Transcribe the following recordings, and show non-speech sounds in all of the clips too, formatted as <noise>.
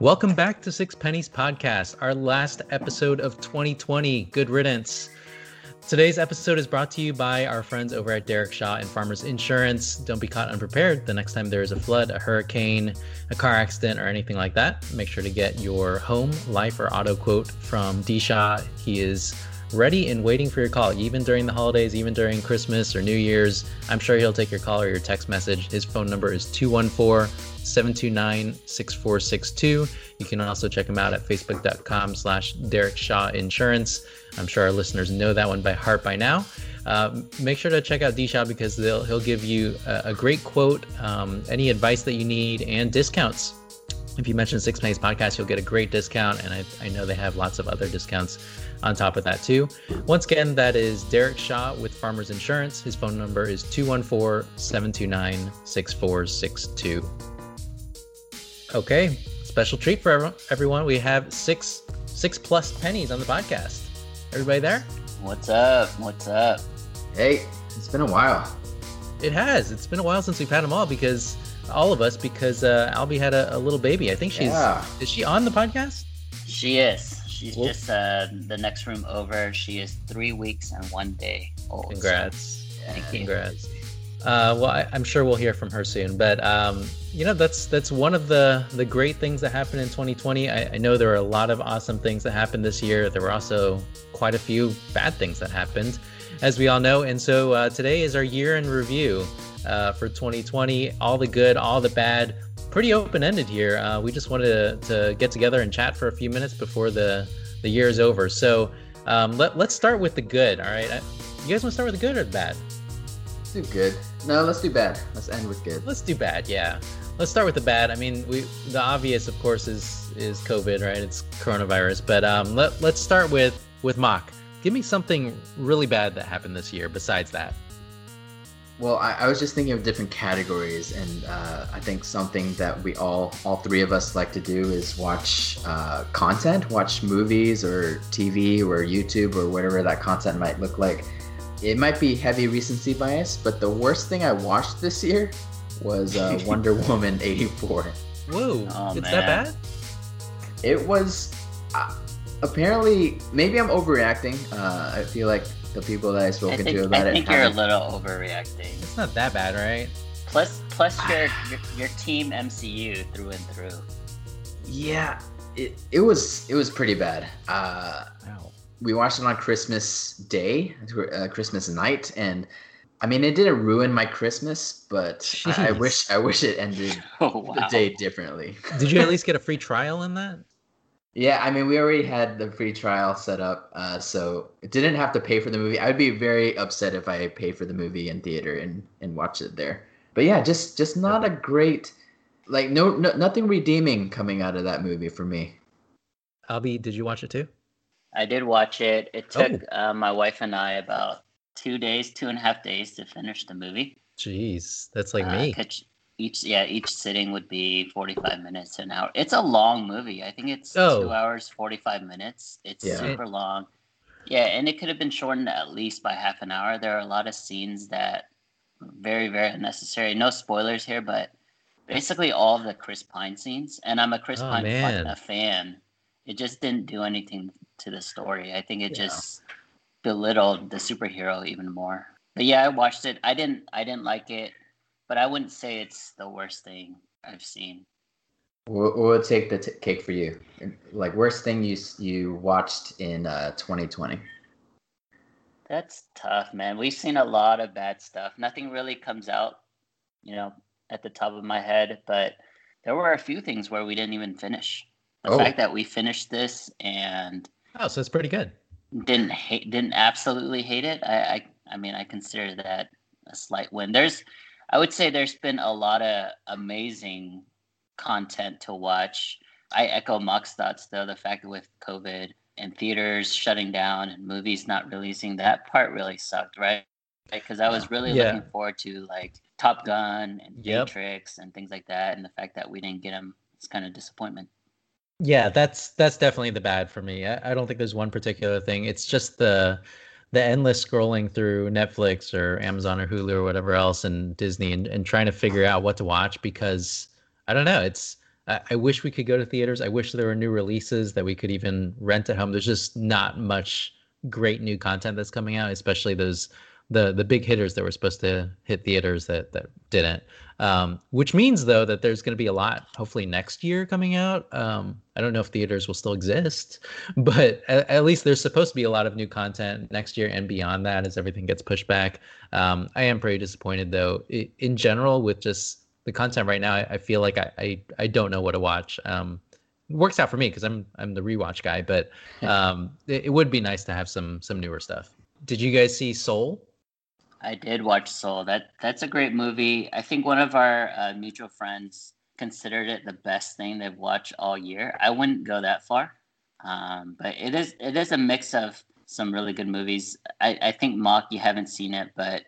Welcome back to Six Pennies Podcast, our last episode of 2020. Good riddance. Today's episode is brought to you by our friends over at Derek Shaw and Farmers Insurance. Don't be caught unprepared the next time there is a flood, a hurricane, a car accident, or anything like that. Make sure to get your home, life, or auto quote from D Shaw. He is ready and waiting for your call, even during the holidays, even during Christmas or New Year's. I'm sure he'll take your call or your text message. His phone number is 214 729 6462. You can also check him out at facebook.com slash Derek Shaw Insurance. I'm sure our listeners know that one by heart by now. Uh, make sure to check out D Shaw because he'll give you a, a great quote, um, any advice that you need, and discounts. If you mention Six Pennies Podcast, you'll get a great discount, and I, I know they have lots of other discounts on top of that too. Once again, that is Derek Shaw with Farmers Insurance. His phone number is 214 729 6462. Okay, special treat for everyone. We have six six plus pennies on the podcast. Everybody there? What's up? What's up? Hey, it's been a while. It has. It's been a while since we've had them all because all of us because uh, Albie had a, a little baby. I think she's yeah. is she on the podcast? She is. She's well, just uh, the next room over. She is three weeks and one day old. Congrats! So, thank you. Congrats. Uh, well, I, am sure we'll hear from her soon. But um, you know, that's that's one of the the great things that happened in 2020. I, I, know there were a lot of awesome things that happened this year. There were also quite a few bad things that happened, as we all know. And so uh, today is our year in review uh, for 2020. All the good, all the bad. Pretty open ended here. Uh, we just wanted to, to get together and chat for a few minutes before the the year is over. So um, let let's start with the good. All right, you guys want to start with the good or the bad? do good. No, let's do bad. Let's end with good. Let's do bad. Yeah. Let's start with the bad. I mean, we the obvious, of course, is is COVID, right? It's coronavirus. But um, let let's start with with Mock. Give me something really bad that happened this year besides that. Well, I, I was just thinking of different categories, and uh, I think something that we all, all three of us, like to do is watch uh, content, watch movies or TV or YouTube or whatever that content might look like it might be heavy recency bias, but the worst thing I watched this year was uh, <laughs> Wonder Woman 84. Whoa, oh, it's man. that bad? It was uh, apparently maybe I'm overreacting. Uh, I feel like the people that I've spoken think, to about it. I think you're a little overreacting. It's not that bad, right? Plus, plus your, your your team MCU through and through. Yeah, it it was it was pretty bad. Uh, we watched it on Christmas Day, uh, Christmas night, and I mean, it didn't ruin my Christmas, but I, I, wish I wish it ended <laughs> oh, wow. the day differently. Did you at <laughs> least get a free trial in that? Yeah, I mean, we already had the free trial set up, uh, so it didn't have to pay for the movie. I would be very upset if I paid for the movie in theater and and watch it there. But yeah, just just not a great, like no, no nothing redeeming coming out of that movie for me. Albie, did you watch it too? I did watch it. It took oh. uh, my wife and I about two days, two and a half days to finish the movie. Jeez, that's like uh, me. Each yeah, each sitting would be forty five minutes to an hour. It's a long movie. I think it's oh. two hours forty five minutes. It's yeah. super long. Yeah, and it could have been shortened at least by half an hour. There are a lot of scenes that very very unnecessary. No spoilers here, but basically all of the Chris Pine scenes. And I'm a Chris oh, Pine man. fan. It just didn't do anything to the story. I think it yeah. just belittled the superhero even more. But yeah, I watched it. I didn't I didn't like it, but I wouldn't say it's the worst thing I've seen. What would take the t- cake for you? Like worst thing you you watched in uh, 2020? That's tough, man. We've seen a lot of bad stuff. Nothing really comes out, you know, at the top of my head, but there were a few things where we didn't even finish. The oh. fact that we finished this and Oh, so it's pretty good. Didn't hate, didn't absolutely hate it. I, I, I mean, I consider that a slight win. There's, I would say, there's been a lot of amazing content to watch. I echo Mock's thoughts, though. The fact that with COVID and theaters shutting down and movies not releasing, that part really sucked, right? Because I was really yeah. looking forward to like Top Gun and yep. Matrix and things like that, and the fact that we didn't get them, it's kind of disappointment. Yeah, that's that's definitely the bad for me. I, I don't think there's one particular thing. It's just the the endless scrolling through Netflix or Amazon or Hulu or whatever else and Disney and, and trying to figure out what to watch because I don't know. It's I, I wish we could go to theaters. I wish there were new releases that we could even rent at home. There's just not much great new content that's coming out, especially those the the big hitters that were supposed to hit theaters that that didn't. Um, which means though that there's going to be a lot hopefully next year coming out. Um, I don't know if theaters will still exist, <laughs> but at, at, least there's supposed to be a lot of new content next year and beyond that as everything gets pushed back. Um, I am pretty disappointed though. In general, with just the content right now, I, I feel like I, I, I don't know what to watch. Um, works out for me because I'm I'm the rewatch guy, but um, it, it would be nice to have some some newer stuff. Did you guys see Soul? I did watch Soul. That that's a great movie. I think one of our uh, mutual friends considered it the best thing they've watched all year. I wouldn't go that far, um, but it is it is a mix of some really good movies. I, I think Mock, you haven't seen it, but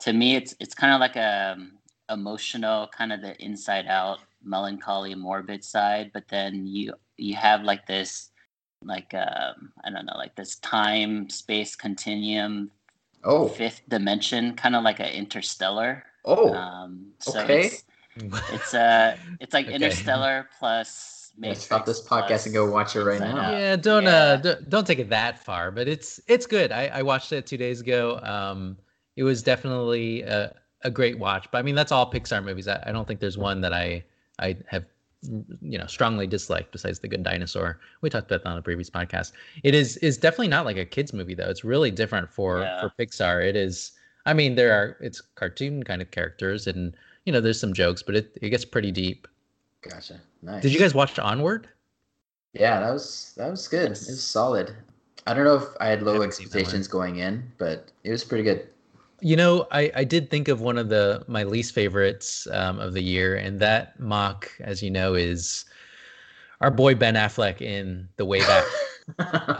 to me, it's it's kind of like a um, emotional, kind of the inside out, melancholy, morbid side. But then you you have like this, like um, I don't know, like this time space continuum oh fifth dimension, kind of like an interstellar. Oh, um, so okay. It's, it's uh it's like <laughs> okay. Interstellar plus Matrix. stop this podcast and go watch it right now. Yeah, don't uh, yeah. uh don't, don't take it that far, but it's it's good. I, I watched it two days ago. Um, it was definitely a, a great watch. But I mean, that's all Pixar movies. I, I don't think there's one that I I have you know strongly disliked besides the good dinosaur. We talked about that on the previous podcast. It is is definitely not like a kids movie though. It's really different for yeah. for pixar. It is i mean there are it's cartoon kind of characters and you know there's some jokes but it, it gets pretty deep. Gotcha. Nice. Did you guys watch onward? Yeah that was that was good. Yes. it was solid. I don't know if i had low I expectations going in but it was pretty good you know, I, I did think of one of the my least favorites um, of the year, and that mock, as you know, is our boy Ben Affleck in The Way Back.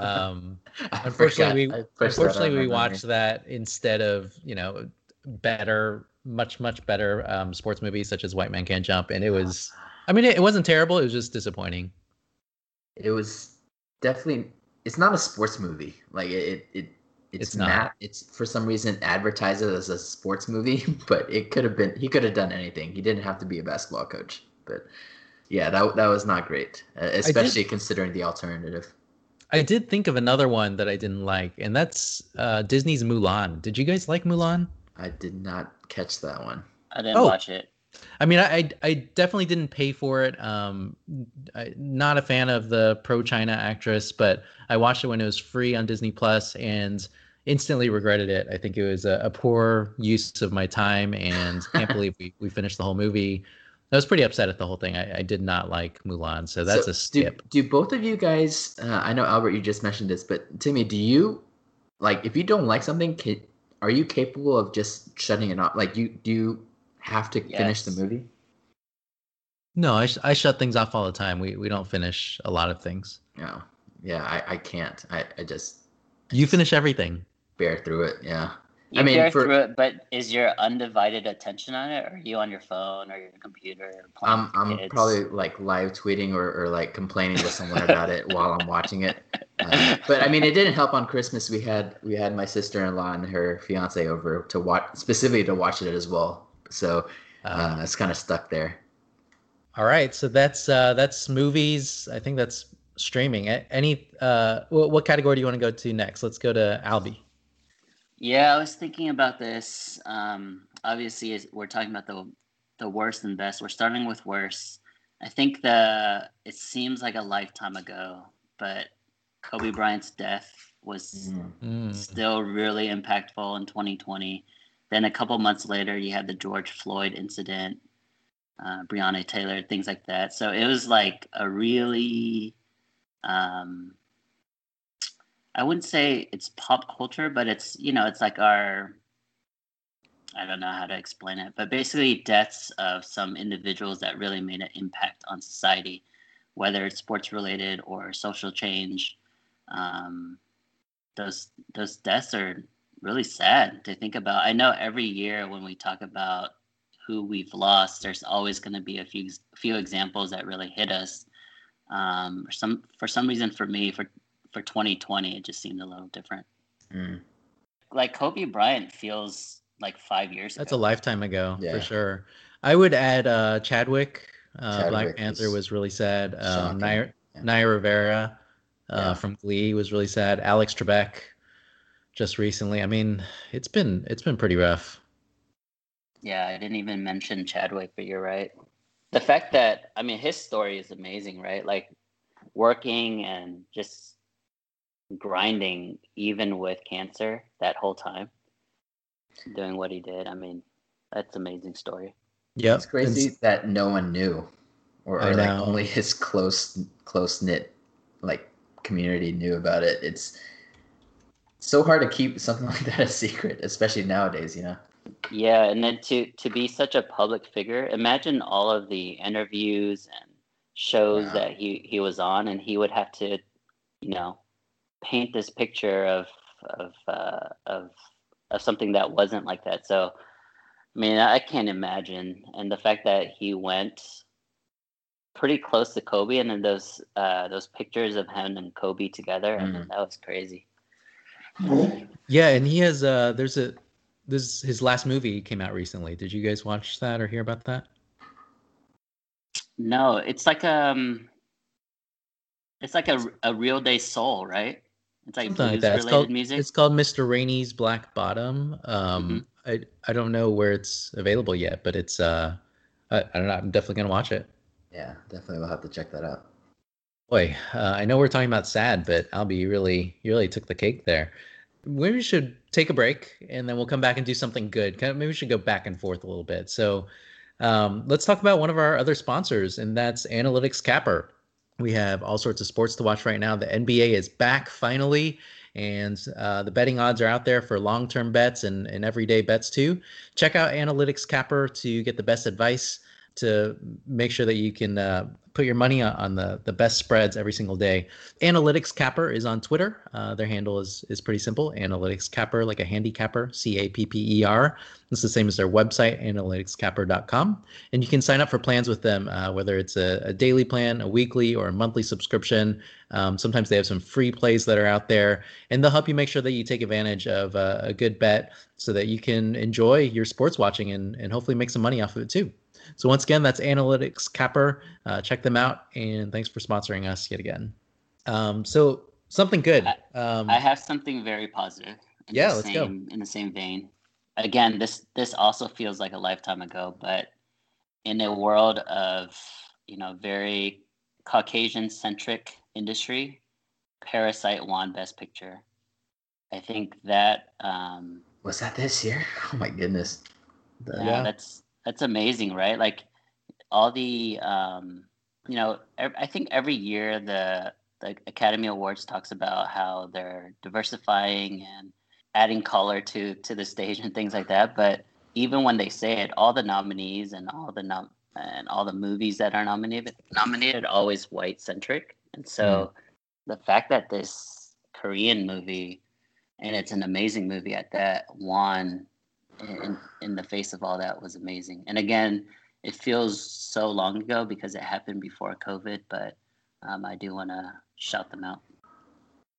um, <laughs> unfortunately, we unfortunately we watched that instead of you know better, much much better um, sports movies such as White Man Can't Jump, and it was, I mean, it, it wasn't terrible. It was just disappointing. It was definitely. It's not a sports movie. Like it, it it's, it's not. not. It's for some reason advertised as a sports movie, <laughs> but it could have been. He could have done anything. He didn't have to be a basketball coach. But yeah, that that was not great, especially considering the alternative. I did think of another one that I didn't like, and that's uh, Disney's Mulan. Did you guys like Mulan? I did not catch that one. I didn't oh. watch it. I mean, I I definitely didn't pay for it. Um, I, not a fan of the pro China actress, but I watched it when it was free on Disney Plus, and instantly regretted it. I think it was a, a poor use of my time, and <laughs> can't believe we, we finished the whole movie. I was pretty upset at the whole thing. I, I did not like Mulan, so that's so a skip. Do, do both of you guys? Uh, I know Albert, you just mentioned this, but Timmy, do you like if you don't like something? Can, are you capable of just shutting it off? Like you do you have to yes. finish the movie? No, I, sh- I shut things off all the time. We we don't finish a lot of things. No, yeah, I, I can't. I, I just you finish everything bear through it. Yeah. You I mean, bear for, through it, but is your undivided attention on it, or are you on your phone or your computer? I'm I'm kids? probably like live tweeting or, or like complaining to someone about it <laughs> while I'm watching it. Uh, but I mean, it didn't help on Christmas. We had we had my sister in law and her fiance over to watch specifically to watch it as well. So uh, uh, it's kind of stuck there. All right, so that's uh, that's movies. I think that's streaming. Any uh, what category do you want to go to next? Let's go to Albie. Yeah, I was thinking about this. Um, obviously, we're talking about the the worst and best. We're starting with worst. I think the it seems like a lifetime ago, but Kobe Bryant's death was mm. still really impactful in 2020. Then a couple months later, you had the George Floyd incident, uh, Breonna Taylor, things like that. So it was like a really um, I wouldn't say it's pop culture, but it's you know it's like our I don't know how to explain it, but basically deaths of some individuals that really made an impact on society, whether it's sports related or social change. Um, those those deaths are really sad to think about. I know every year when we talk about who we've lost, there's always going to be a few few examples that really hit us. Um, some for some reason, for me, for for 2020, it just seemed a little different. Mm. Like Kobe Bryant feels like five years. That's ago. a lifetime ago yeah. for sure. I would add uh, Chadwick Uh, Black Panther was, was, really sad. Um, Naya, yeah. Naya Rivera uh, yeah. from Glee was really sad. Alex Trebek just recently. I mean, it's been it's been pretty rough. Yeah, I didn't even mention Chadwick, but you're right. The fact that I mean his story is amazing, right? Like working and just grinding even with cancer that whole time doing what he did. I mean, that's amazing story. Yeah, it's crazy it's, that no one knew, or, or like only his close close knit like community knew about it. It's so hard to keep something <laughs> like that a secret, especially nowadays. You know. Yeah, and then to to be such a public figure, imagine all of the interviews and shows wow. that he he was on, and he would have to, you know, paint this picture of of uh, of of something that wasn't like that. So, I mean, I can't imagine. And the fact that he went pretty close to Kobe, and then those uh, those pictures of him and Kobe together, mm. I mean, that was crazy. Yeah, and he has uh, there's a this his last movie came out recently. Did you guys watch that or hear about that? No, it's like um, it's like a a real day soul, right? It's like Something like related it's called, music. It's called Mr. Rainey's Black Bottom. Um, mm-hmm. I I don't know where it's available yet, but it's uh, I, I don't know. I'm definitely gonna watch it. Yeah, definitely. We'll have to check that out. Boy, uh, I know we're talking about sad, but Albie, you really, you really took the cake there. Maybe we should take a break and then we'll come back and do something good. Maybe we should go back and forth a little bit. So, um, let's talk about one of our other sponsors, and that's Analytics Capper. We have all sorts of sports to watch right now. The NBA is back finally, and uh, the betting odds are out there for long term bets and, and everyday bets too. Check out Analytics Capper to get the best advice to make sure that you can uh, put your money on the, the best spreads every single day. Analytics Capper is on Twitter. Uh, their handle is, is pretty simple Analytics Capper, like a handicapper, C A P P E R. It's the same as their website, analyticscapper.com. And you can sign up for plans with them, uh, whether it's a, a, daily plan, a weekly, or a monthly subscription. Um, sometimes they have some free plays that are out there, and they'll help you make sure that you take advantage of uh, a good bet so that you can enjoy your sports watching and, and hopefully make some money off of it too. So once again, that's Analytics Capper. Uh, check them out, and thanks for sponsoring us yet again. Um, so something good. Um, I have something very positive. yeah, let's same, go. In the same vein, again, this this also feels like a lifetime ago, but in a world of you know very Caucasian centric industry, Parasite won Best Picture. I think that um, was that this year. <laughs> Oh my goodness. The, yeah, that's that's amazing, right? Like all the, um, you know, I think every year the the Academy Awards talks about how they're diversifying and adding color to to the stage and things like that. But even when they say it, all the nominees and all the nom- and all the movies that are nominated nominated always white centric. And so mm. the fact that this Korean movie and it's an amazing movie at that won in, in the face of all that was amazing. And again, it feels so long ago because it happened before COVID, but um, I do want to shout them out.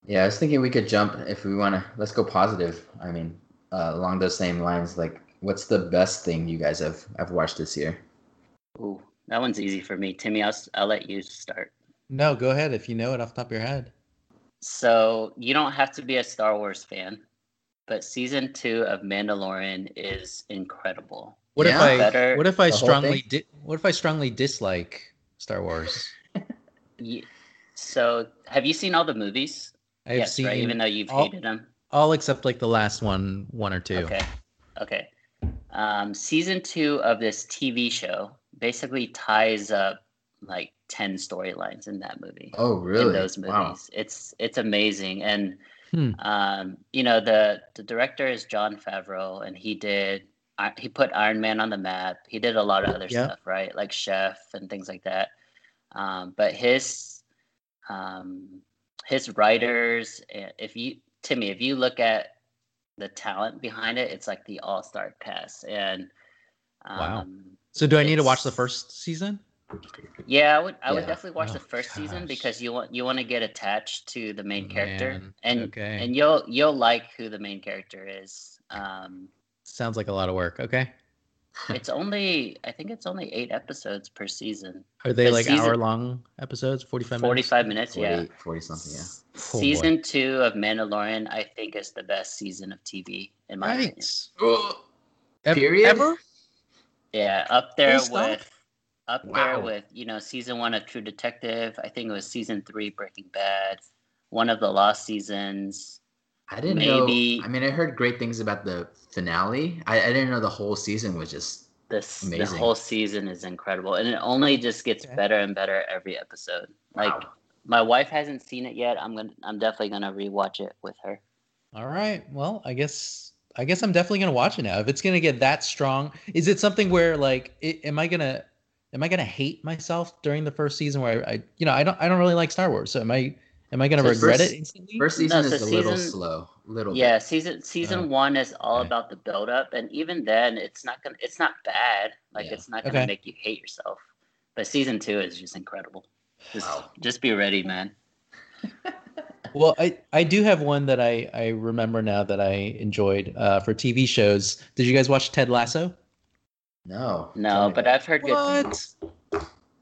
Yeah, I was thinking we could jump if we want to. Let's go positive. I mean, uh, along those same lines, like, what's the best thing you guys have have watched this year? Ooh, that one's easy for me. Timmy, I'll I'll let you start. No, go ahead if you know it off the top of your head. So you don't have to be a Star Wars fan but season two of Mandalorian is incredible. What yeah. if I Better, what if I strongly di- what if I strongly dislike Star Wars? <laughs> yeah. So, have you seen all the movies? I've yes, seen right? even though you've all, hated them. All except like the last one, one or two. Okay. Okay. Um, season two of this TV show basically ties up like 10 storylines in that movie. Oh, really? In those movies. Wow. It's it's amazing and Hmm. Um, you know, the the director is Jon Favreau, and he did he put Iron Man on the map. He did a lot of other yeah. stuff, right, like Chef and things like that. Um, but his um, his writers, eh, if you Timmy, if you look at the talent behind it, it's like the all star cast. And wow. Um, so, do I need to watch the first season? Yeah, I would. I yeah. would definitely watch oh, the first gosh. season because you want you want to get attached to the main character, Man. and okay. and you'll you'll like who the main character is. Um, Sounds like a lot of work. Okay. <laughs> it's only I think it's only eight episodes per season. Are they like season, hour long episodes? Forty five minutes. Forty five minutes, 40, yeah. Forty something, yeah. Oh, season boy. two of Mandalorian, I think, is the best season of TV in my nice. opinion. Period. Ever? Yeah, up there with up wow. there with you know season one of True Detective. I think it was season three Breaking Bad. One of the lost seasons. I didn't maybe, know. I mean, I heard great things about the finale. I, I didn't know the whole season was just this. Amazing. The whole season is incredible, and it only just gets okay. better and better every episode. Like wow. my wife hasn't seen it yet. I'm gonna. I'm definitely gonna rewatch it with her. All right. Well, I guess I guess I'm definitely gonna watch it now. If it's gonna get that strong, is it something where like, it, am I gonna am I gonna hate myself during the first season where I, I you know I don't I don't really like Star Wars, so am I Am I going to regret first, it instantly? First season no, so is a season, little slow, little. Yeah, bit. season season uh, one is all okay. about the build up, and even then, it's not gonna. It's not bad. Like yeah. it's not gonna okay. make you hate yourself. But season two is just incredible. Just wow. just be ready, man. <laughs> well, I I do have one that I I remember now that I enjoyed uh, for TV shows. Did you guys watch Ted Lasso? No. No, but I've heard what? good things.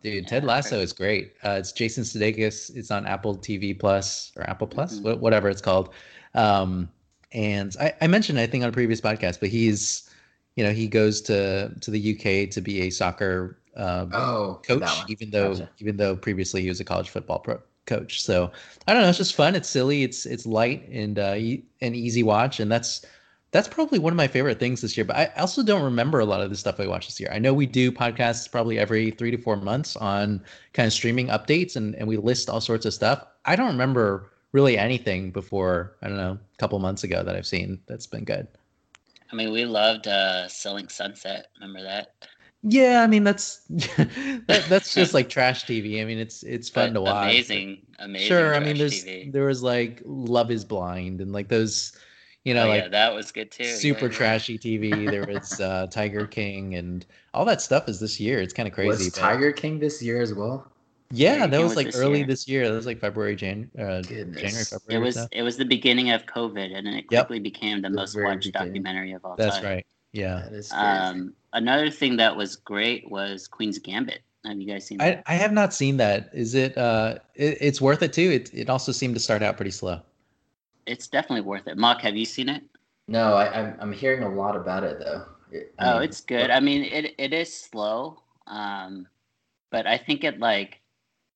Dude, Ted Lasso is great. Uh, it's Jason Sudeikis. It's on Apple TV Plus or Apple Plus, mm-hmm. whatever it's called. Um, and I, I, mentioned I think on a previous podcast, but he's, you know, he goes to to the UK to be a soccer uh, oh, coach, even though gotcha. even though previously he was a college football pro coach. So I don't know. It's just fun. It's silly. It's it's light and uh, an easy watch, and that's that's probably one of my favorite things this year. But I also don't remember a lot of the stuff I watched this year. I know we do podcasts probably every three to four months on kind of streaming updates and, and we list all sorts of stuff. I don't remember really anything before, I don't know, a couple months ago that I've seen that's been good. I mean, we loved uh, Selling Sunset. Remember that? Yeah, I mean that's <laughs> that, that's just like <laughs> trash TV. I mean it's it's fun but to watch. Amazing, amazing. Sure, I mean there's TV. there was like Love Is Blind and like those you know, oh, like yeah, that was good too. Super yeah, trashy TV. There was <laughs> uh, Tiger King and all that stuff is this year. It's kind of crazy. Was but... Tiger King this year as well? Yeah, Tiger that was, was like this early year. this year. That was like February, Jan- uh, January, February. It was it was the beginning of COVID, and then it quickly yep. became the most watched beginning. documentary of all That's time. That's right. Yeah. That um, another thing that was great was Queen's Gambit. Have you guys seen that? I, I have not seen that. Is it? Uh, it, it's worth it too. It it also seemed to start out pretty slow. It's definitely worth it. Mark, have you seen it? No, I, am I'm, I'm hearing a lot about it though. I oh, mean, it's good. I mean, it it is slow, um, but I think it like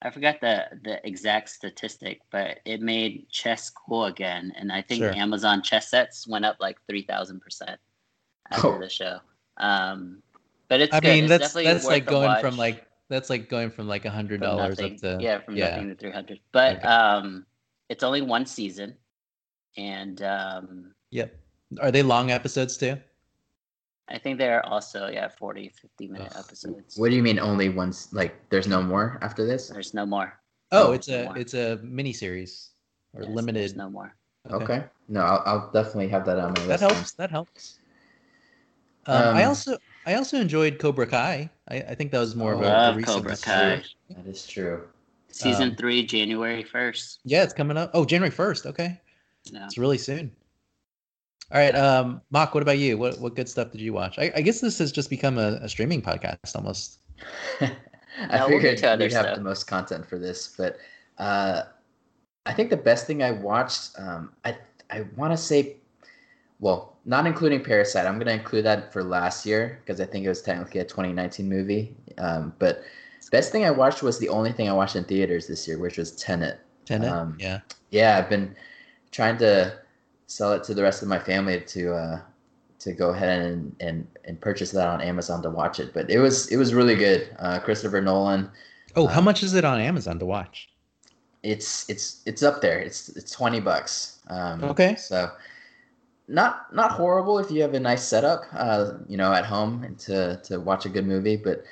I forgot the the exact statistic, but it made chess cool again, and I think sure. Amazon chess sets went up like three thousand percent after oh. the show. Um, but it's. I good. mean, it's that's that's like going from like that's like going from like a hundred dollars up to yeah, from yeah. nothing to three hundred. But okay. um, it's only one season, and um, yep are they long episodes too? I think they're also yeah 40 50 minute Ugh. episodes. What do you mean only once like there's no more after this? There's no more. Oh, it's a more. it's a mini series or yes, limited. There's no more. Okay. okay. No, I'll, I'll, definitely have that on my list. That helps. That helps. Um, um, I also I also enjoyed Cobra Kai. I, I think that was more of a, a recent Cobra Kai. That is true. Season um, three, January first. Yeah, it's coming up. Oh, January first. Okay. Yeah. It's really soon. All right, um, Mock, what about you? What what good stuff did you watch? I, I guess this has just become a, a streaming podcast almost. <laughs> I no, figured we'll we'd have the most content for this, but uh, I think the best thing I watched, um, I I want to say, well, not including Parasite. I'm going to include that for last year because I think it was technically a 2019 movie. Um, but best thing I watched was the only thing I watched in theaters this year, which was Tenet. Tenet, um, yeah, yeah. I've been trying to sell it to the rest of my family to uh, to go ahead and, and and purchase that on Amazon to watch it. But it was it was really good. Uh, Christopher Nolan. Oh, how um, much is it on Amazon to watch? It's it's it's up there. It's it's twenty bucks. Um, okay. So not not horrible if you have a nice setup, uh, you know, at home and to to watch a good movie. But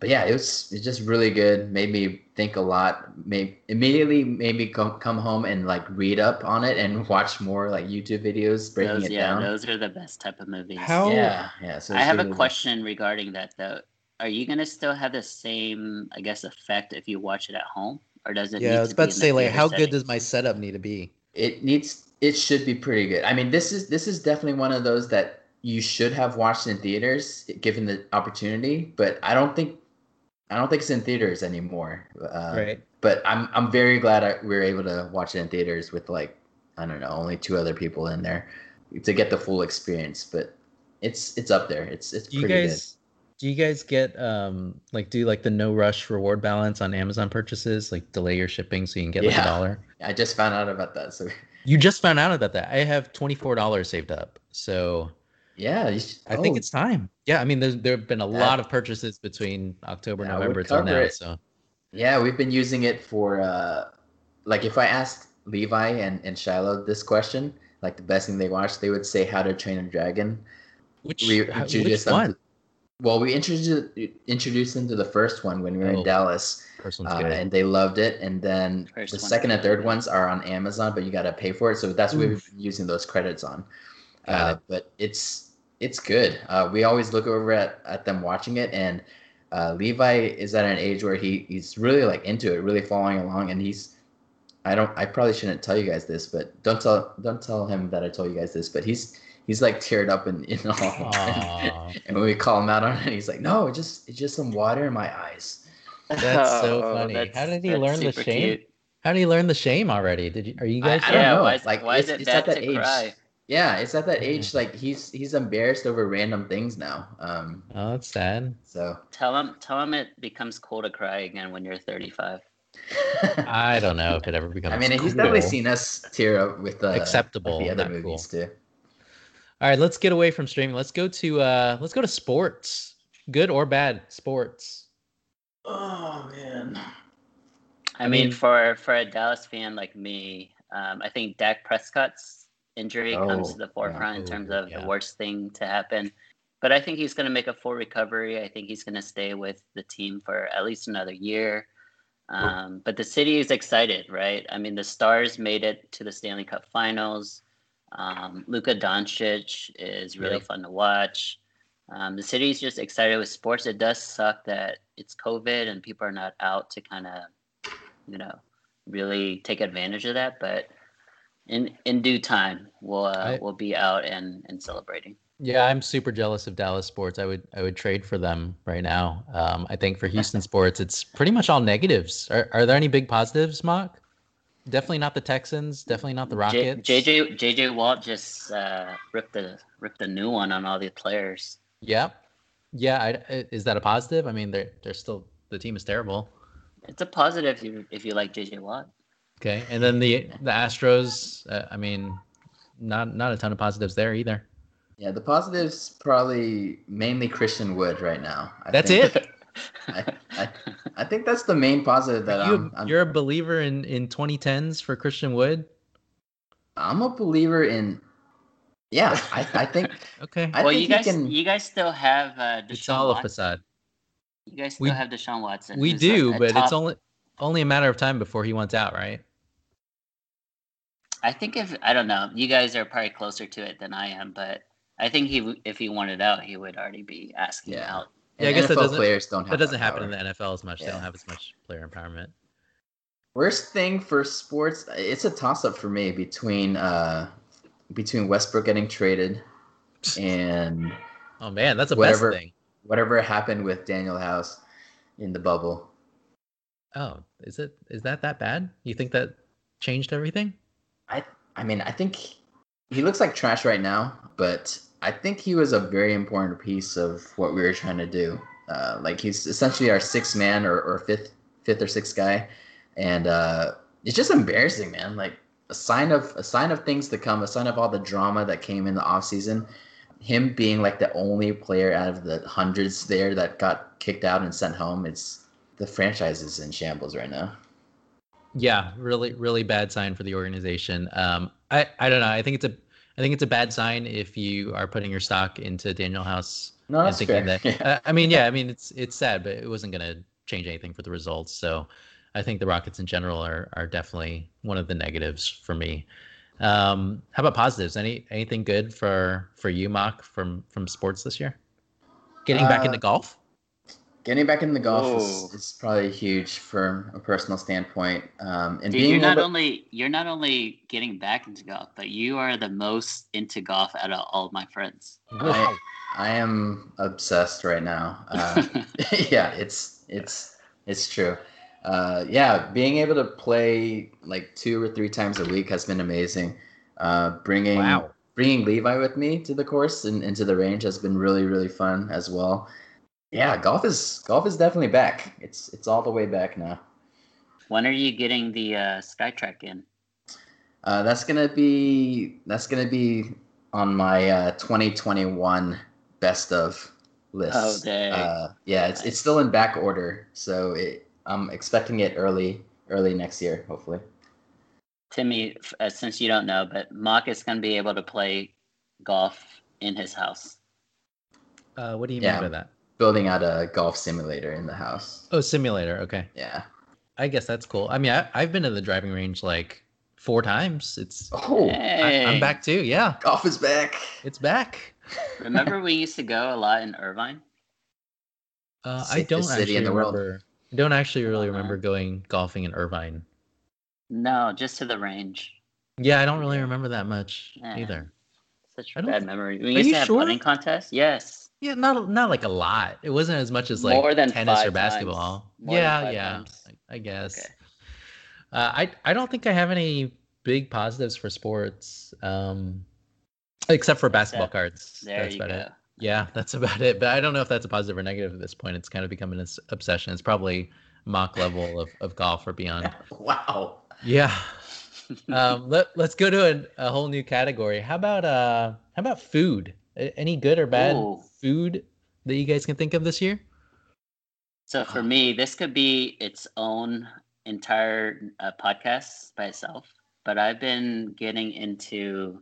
but yeah, it was it's just really good. Made me think a lot. Made immediately maybe come come home and like read up on it and <laughs> watch more like YouTube videos breaking those, it yeah, down. those are the best type of movies. How? Yeah, yeah. So I have really a question regarding that though. Are you gonna still have the same, I guess, effect if you watch it at home, or does it? Yeah, I was about to say like, how good does my setup need to be? It needs. It should be pretty good. I mean, this is this is definitely one of those that you should have watched in theaters given the opportunity, but I don't think I don't think it's in theaters anymore. Uh, right. But I'm I'm very glad I, we were able to watch it in theaters with like I don't know only two other people in there to get the full experience. But it's it's up there. It's it's do pretty you guys, good. Do you guys get um like do like the no rush reward balance on Amazon purchases? Like delay your shipping so you can get like a dollar. <laughs> I just found out about that. So you just found out about that. I have twenty four dollars saved up. So yeah, should, I think oh. it's time. Yeah, I mean, there's there have been a that, lot of purchases between October, and November till now. It. So yeah, we've been using it for uh, like if I asked Levi and and Shiloh this question, like the best thing they watched, they would say How to Train a Dragon. Which, we, which one? well, we introduced introduced them to the first one when we were oh, in Dallas, uh, and they loved it. And then first the second and third ones are on Amazon, but you got to pay for it. So that's what we've been using those credits on. Uh, but it's it's good. Uh, we always look over at, at them watching it, and uh, Levi is at an age where he he's really like into it, really following along, and he's. I don't. I probably shouldn't tell you guys this, but don't tell don't tell him that I told you guys this. But he's he's like teared up and in, in all. <laughs> and when we call him out on it, he's like, "No, it's just it's just some water in my eyes." That's so oh, funny. That's, How did he learn the shame? Cute. How did he learn the shame already? Did you? Are you guys? I, I don't yeah, know. Why like, why is it bad to age. cry? Yeah, it's at that age like he's he's embarrassed over random things now. Um, oh, that's sad. So tell him tell him it becomes cool to cry again when you're 35. <laughs> I don't know if it ever becomes. I mean, cool. he's definitely seen us tear up with uh, acceptable the other movies cool. too. All right, let's get away from streaming. Let's go to uh let's go to sports. Good or bad sports. Oh man. I, I mean, mean, for for a Dallas fan like me, um, I think Dak Prescott's injury oh, comes to the forefront yeah. in terms of yeah. the worst thing to happen. But I think he's going to make a full recovery. I think he's going to stay with the team for at least another year. Um, but the city is excited, right? I mean, the Stars made it to the Stanley Cup Finals. Um, Luka Doncic is really yep. fun to watch. Um, the city's just excited with sports. It does suck that it's COVID and people are not out to kind of, you know, really take advantage of that. But in in due time, we'll uh, I, we'll be out and and celebrating. Yeah, I'm super jealous of Dallas sports. I would I would trade for them right now. Um, I think for Houston <laughs> sports, it's pretty much all negatives. Are are there any big positives, Mock? Definitely not the Texans. Definitely not the Rockets. J, JJ JJ Watt just uh, ripped the ripped a new one on all the players. Yeah, yeah. I, is that a positive? I mean, they're they're still the team is terrible. It's a positive if you if you like JJ Watt. Okay, and then the the Astros. Uh, I mean, not not a ton of positives there either. Yeah, the positives probably mainly Christian Wood right now. I that's think. it. <laughs> I, I, I, think that's the main positive that you, I'm, I'm, You're a believer in in 2010s for Christian Wood. I'm a believer in. Yeah, I, I think. <laughs> okay. I well, think you guys, can, you guys still have uh, Deshaun It's all Watson. a facade. You guys still we, have Deshaun Watson. We do, a, a but top... it's only only a matter of time before he wants out, right? I think if I don't know, you guys are probably closer to it than I am, but I think he if he wanted out, he would already be asking yeah. out yeah, I guess NFL that doesn't, players don't have that doesn't that happen in the NFL as much. Yeah. They don't have as much player empowerment. Worst thing for sports, it's a toss up for me between uh between Westbrook getting traded <laughs> and oh man, that's a whatever, best thing. Whatever happened with Danuel House in the bubble. Oh, is it is that that bad? You think that changed everything? I I mean, I think he looks like trash right now, but I think he was a very important piece of what we were trying to do. Uh, like he's essentially our sixth man or, or fifth fifth or sixth guy, and uh, it's just embarrassing, man. Like a sign of a sign of things to come, a sign of all the drama that came in the off season. Him being like the only player out of the hundreds there that got kicked out and sent home. It's the franchise is in shambles right now. Yeah, really, really bad sign for the organization. Um, I, I don't know. I think it's a I think it's a bad sign if you are putting your stock into Danuel House no, thinking fair. that. <laughs> uh, I mean, yeah, I mean it's it's sad, but it wasn't going to change anything for the results. So I think the Rockets in general are are definitely one of the negatives for me. Um, how about positives? Any anything good for for you, Mock, from from sports this year? Getting back into uh, golf. Getting back in the golf is, is, probably huge from a personal standpoint. Um, and Dude, being you're not only you're not only getting back into golf, but you are the most into golf out of all of my friends. I, I am obsessed right now. Uh, <laughs> <laughs> yeah, it's it's it's true. Uh, yeah, being able to play like two or three times a week has been amazing. Uh, bringing wow. bringing Levi with me to the course and into the range has been really really fun as well. Yeah, golf is golf is definitely back. It's it's all the way back now. When are you getting the uh, SkyTrak in? Uh, that's gonna be that's gonna be on my uh, 2021 best of list. Oh, dang. Uh, yeah, it's it's still in back order, so it, I'm expecting it early early next year, hopefully. Timmy, uh, since you don't know, but Mock is going to be able to play golf in his house. Uh, what do you yeah. mean by that? Building out a golf simulator in the house. Oh, simulator. Okay. Yeah. I guess that's cool. I mean, I, have been to the driving range like four times. It's oh, hey. I, am back too. Yeah, golf is back. It's back. Remember, <laughs> we used to go a lot in Irvine. Uh, I don't actually remember. I don't actually really remember going golfing in Irvine. No, just to the range. Yeah, I don't really remember that much yeah. either. Such a bad memory. We used to have sure? putting contests. Yes. Yeah, not not like a lot. It wasn't as much as like More than tennis or basketball. yeah, yeah, I, I, guess. Okay. Uh, I I don't think I have any big positives for sports, um, except for basketball that, cards. There that's you about go. it. Yeah, that's <laughs> about it. But I don't know if that's a positive or negative at this point. It's kind of becoming an obsession. It's probably mock level of, of golf or beyond. <laughs> wow. Yeah. <laughs> um, let let's go to a, a whole new category. How about uh how about food? Any good or bad Ooh. food that you guys can think of this year? So for me, this could be its own entire uh, podcast by itself. But I've been getting into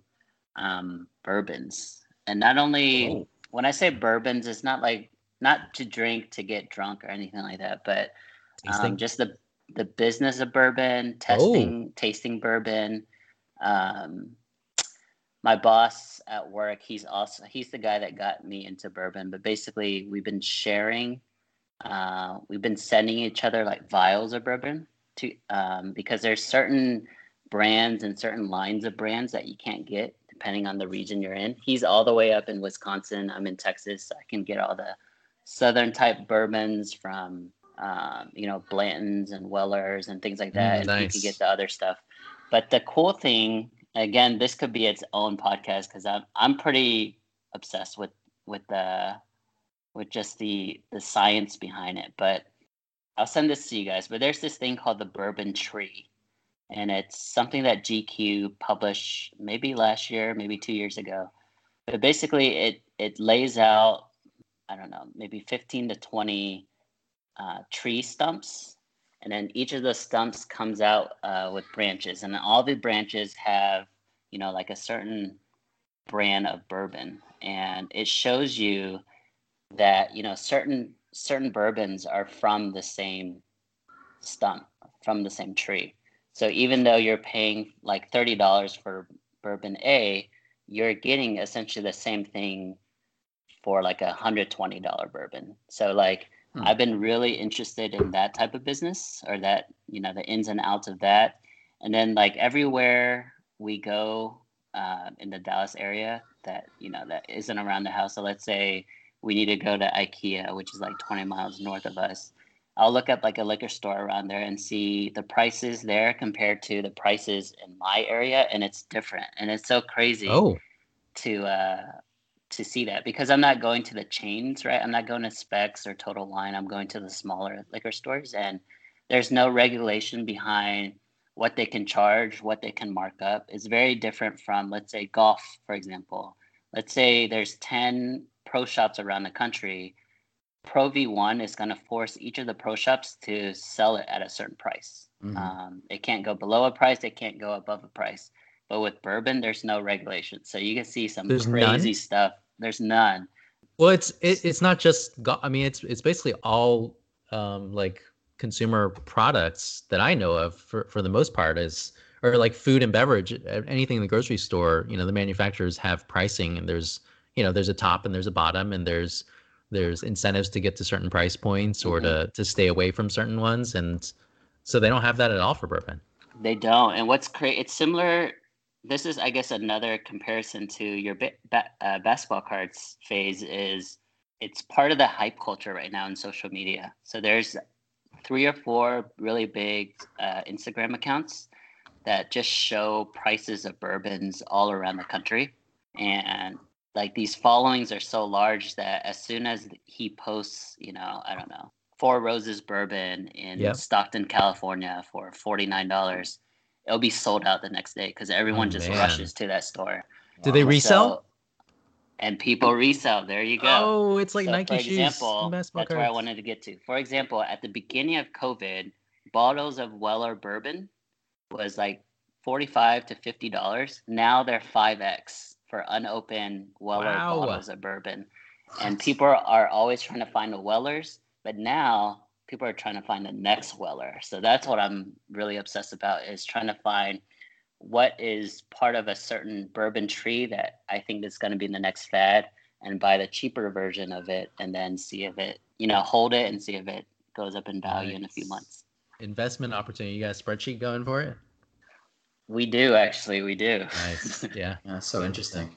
um, bourbons, and not only oh. when I say bourbons, it's not like not to drink to get drunk or anything like that, but um, just the the business of bourbon, testing, oh. tasting bourbon, um, my boss at work, he's also he's the guy that got me into bourbon. But basically, we've been sharing, uh, we've been sending each other like vials of bourbon to um, because there's certain brands and certain lines of brands that you can't get depending on the region you're in. He's all the way up in Wisconsin. I'm in Texas. I can get all the southern type bourbons from um, you know Blanton's and Weller's and things like that. Mm, nice. And you can get the other stuff. But the cool thing again, this could be its own podcast because I'm I'm pretty obsessed with with the with just the the science behind it. But I'll send this to you guys. But there's this thing called the bourbon tree, and it's something that GQ published maybe last year, maybe two years ago. But basically, it it lays out I don't know maybe 15 to 20 uh, tree stumps and then each of the stumps comes out uh, with branches and all the branches have you know like a certain brand of bourbon and it shows you that you know certain certain bourbons are from the same stump from the same tree. So even though you're paying like $30 for bourbon a you're getting essentially the same thing for like a $120 bourbon. So like Hmm. I've been really interested in that type of business or that, you know, the ins and outs of that. And then like everywhere we go uh, in the Dallas area that, you know, that isn't around the house. So let's say we need to go to IKEA, which is like 20 miles north of us. I'll look up like a liquor store around there and see the prices there compared to the prices in my area, and it's different. And it's so crazy oh. to uh, to see that because I'm not going to the chains, right? I'm not going to Spec's or Total Wine. I'm going to the smaller liquor stores, and there's no regulation behind what they can charge, what they can mark up. It's very different from, let's say, golf, for example. Let's say there's 10 pro shops around the country. Pro V1 is going to force each of the pro shops to sell it at a certain price. Mm-hmm. Um, it can't go below a price, it can't go above a price. But with bourbon, there's no regulation, so you can see some there's crazy none? stuff. There's none. Well, it's it, it's not just. I mean, it's it's basically all um, like consumer products that I know of for for the most part is or like food and beverage. Anything in the grocery store, you know, the manufacturers have pricing, and there's you know there's a top and there's a bottom, and there's there's incentives to get to certain price points or mm-hmm. to to stay away from certain ones, and so they don't have that at all for bourbon. They don't. And what's great, it's similar. This is, I guess, another comparison to your ba- uh, basketball cards phase. Is it's part of the hype culture right now in social media. So there's three or four really big uh, Instagram accounts that just show prices of bourbons all around the country. And like these followings are so large that as soon as he posts, you know, I don't know, Four Roses bourbon in yep. Stockton, California for $49, it'll be sold out the next day because everyone oh, just man. rushes to that store. Do they resell? So, and people resell. There you go. Oh, it's like so Nike for shoes. Example, that's cards. where I wanted to get to. For example, at the beginning of COVID, bottles of Weller bourbon was like forty-five to fifty dollars. Now they're five x for unopened Weller wow. bottles of bourbon, and people are always trying to find the Wellers, but now people are trying to find the next Weller. So that's what I'm really obsessed about is trying to find what is part of a certain bourbon tree that I think is going to be the next fad and buy the cheaper version of it and then see if it, you know, hold it and see if it goes up in value nice. in a few months. Investment opportunity. You got a spreadsheet going for it? We do actually. We do. Nice. Yeah. <laughs> That's so interesting.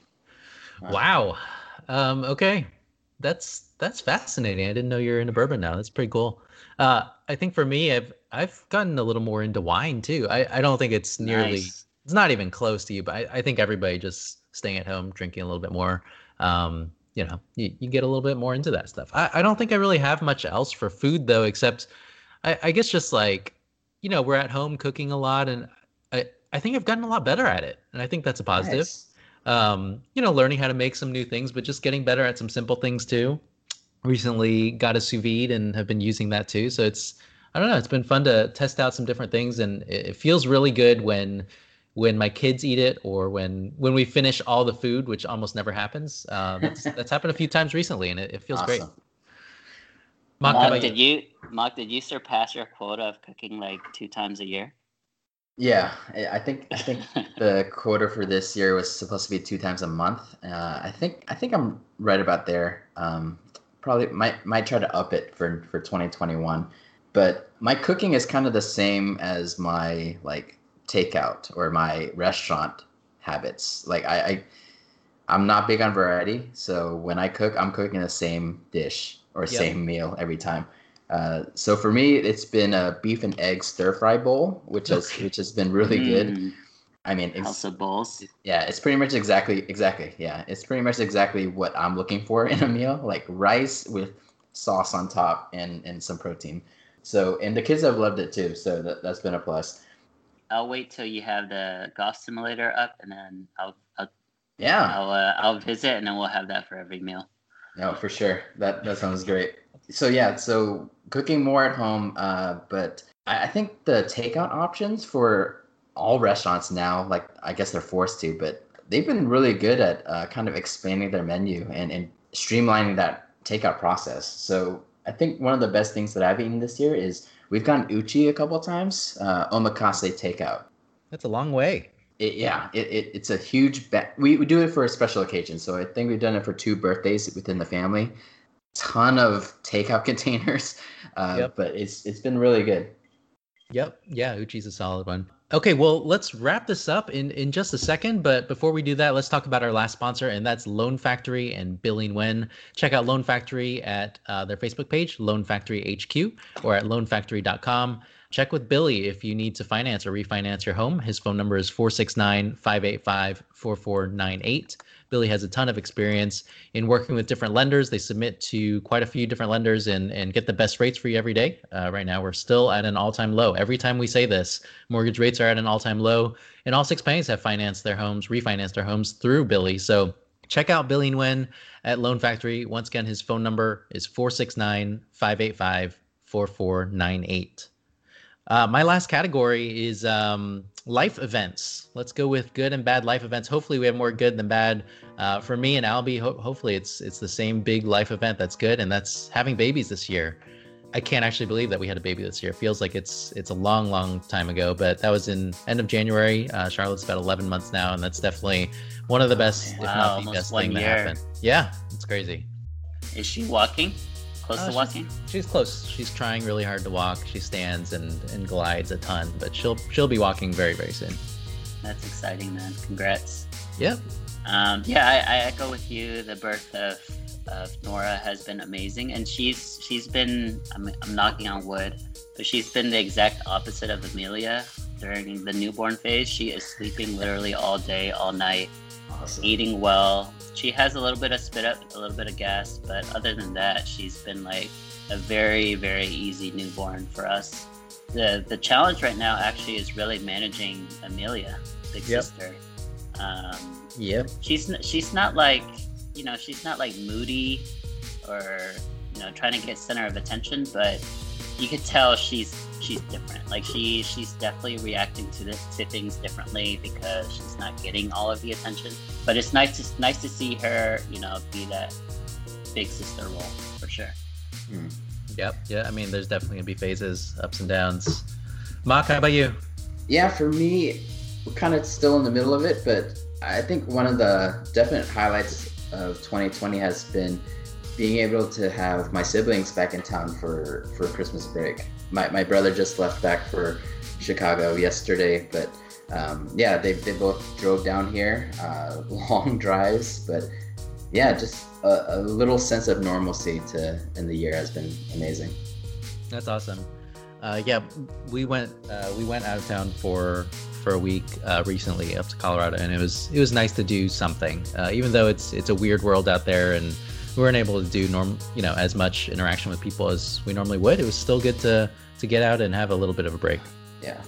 Wow. Um, okay. That's that's fascinating. I didn't know you're into bourbon now. That's pretty cool. Uh, I think for me, I've I've gotten a little more into wine too. I, I don't think it's nearly nice it's not even close to you, but I, I think everybody just staying at home, drinking a little bit more. Um, you know, you, you get a little bit more into that stuff. I, I don't think I really have much else for food though, except I, I guess just like, you know, we're at home cooking a lot and I, I think I've gotten a lot better at it. And I think that's a positive. Nice. Um, you know, learning how to make some new things, but just getting better at some simple things too. Recently got a sous vide and have been using that too. So it's, I don't know, it's been fun to test out some different things and it feels really good when when my kids eat it or when when we finish all the food, which almost never happens. Uh, <laughs> that's that's happened a few times recently, and it, it feels awesome. great. Mark, did you? you Mark, did you surpass your quota of cooking like two times a year? Yeah, I think I think the quota for this year was supposed to be two times a month. Uh, I think I think I'm right about there. Um, probably might might try to up it for for 2021. But my cooking is kind of the same as my like takeout or my restaurant habits. Like I, I I'm not big on variety, so when I cook, I'm cooking the same dish or yep. same meal every time. Uh, so for me, it's been a beef and egg stir fry bowl, which has which has been really mm. good. I mean, it's, House of bowls. Yeah, it's pretty much exactly exactly yeah, it's pretty much exactly what I'm looking for <laughs> in a meal, like rice with sauce on top and and some protein. So and the kids have loved it too, so that that's been a plus. I'll wait till you have the golf simulator up, and then I'll, I'll yeah, I'll uh, I'll visit, and then we'll have that for every meal. No, for sure. That that sounds great. So yeah, so cooking more at home, uh, but I, I think the takeout options for all restaurants now, like I guess they're forced to, but they've been really good at uh, kind of expanding their menu and, and streamlining that takeout process. So I think one of the best things that I've eaten this year is We've gone Uchi a couple times, uh, omakase takeout. That's a long way. It, yeah, it, it, it's a huge bet. We, we do it for a special occasion. So I think we've done it for two birthdays within the family. Ton of takeout <laughs> containers, uh, yep. but it's it's been really good. Yep. Yeah, Uchi's a solid one. Okay, well, let's wrap this up in, in just a second. But before we do that, let's talk about our last sponsor, and that's Loan Factory and Billy Nguyen. Check out Loan Factory at uh, their Facebook page, Loan Factory HQ, or at loanfactory.com. Check with Billy if you need to finance or refinance your home. His phone number is 469 585 4498. Billy has a ton of experience in working with different lenders. They submit to quite a few different lenders and, and get the best rates for you every day. Uh, right now, we're still at an all time low. Every time we say this, mortgage rates are at an all time low, and all six banks have financed their homes, refinanced their homes through Billy. So check out Billy Nguyen at Loan Factory. Once again, his phone number is 469 585 4498. Uh, my last category is um, life events. Let's go with good and bad life events. Hopefully, we have more good than bad. Uh, for me and Albie, ho- hopefully it's it's the same big life event that's good, and that's having babies this year. I can't actually believe that we had a baby this year. It feels like it's it's a long, long time ago, but that was in end of January. Uh, Charlotte's about 11 months now, and that's definitely one of the best, wow, if not the best thing year. that happened. Yeah, it's crazy. Is she walking? Close uh, to walking? She's, she's, close. She's trying really hard to walk. She stands and, and glides a ton, but she'll she'll be walking very very soon. That's exciting, man. Congrats. Yep. Um, yeah, I, I echo with you. The birth of of Nora has been amazing, and she's she's been I'm, I'm knocking on wood, but she's been the exact opposite of Amelia during the newborn phase. She is sleeping literally all day, all night, awesome. eating well. She has a little bit of spit up, a little bit of gas, but other than that, she's been like a very very easy newborn for us. The the challenge right now actually is really managing Amelia, big yep. sister. Um, yep. She's she's not like you know, she's not like moody or you know trying to get center of attention, but you could tell she's she's different. Like she she's definitely reacting to the, to things differently because she's not getting all of the attention. But it's nice to nice to see her, you know, be that big sister role for sure. Hmm. Yep. Yeah. I mean, there's definitely gonna be phases, ups and downs. Mark, how about you? Yeah, for me, we're kind of still in the middle of it, but I think one of the definite highlights of 2020 has been being able to have my siblings back in town for for Christmas break. My my brother just left back for Chicago yesterday, but um, yeah, they they both drove down here, uh, <laughs> long drives, but yeah, just a, a, little sense of normalcy to in the year has been amazing. That's awesome. Uh, yeah, we went uh, we went out of town for for a week uh, recently up to Colorado, and it was it was nice to do something. Uh, even though it's it's a weird world out there, and we weren't able to do norm you know as much interaction with people as we normally would. It was still good to to get out and have a little bit of a break. Yeah.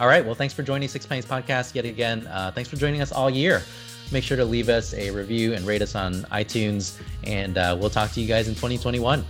All right. Well, thanks for joining Six Pennies Podcast yet again. Uh, thanks for joining us all year. Make sure to leave us a review and rate us on iTunes, and uh, we'll talk to you guys in 2021.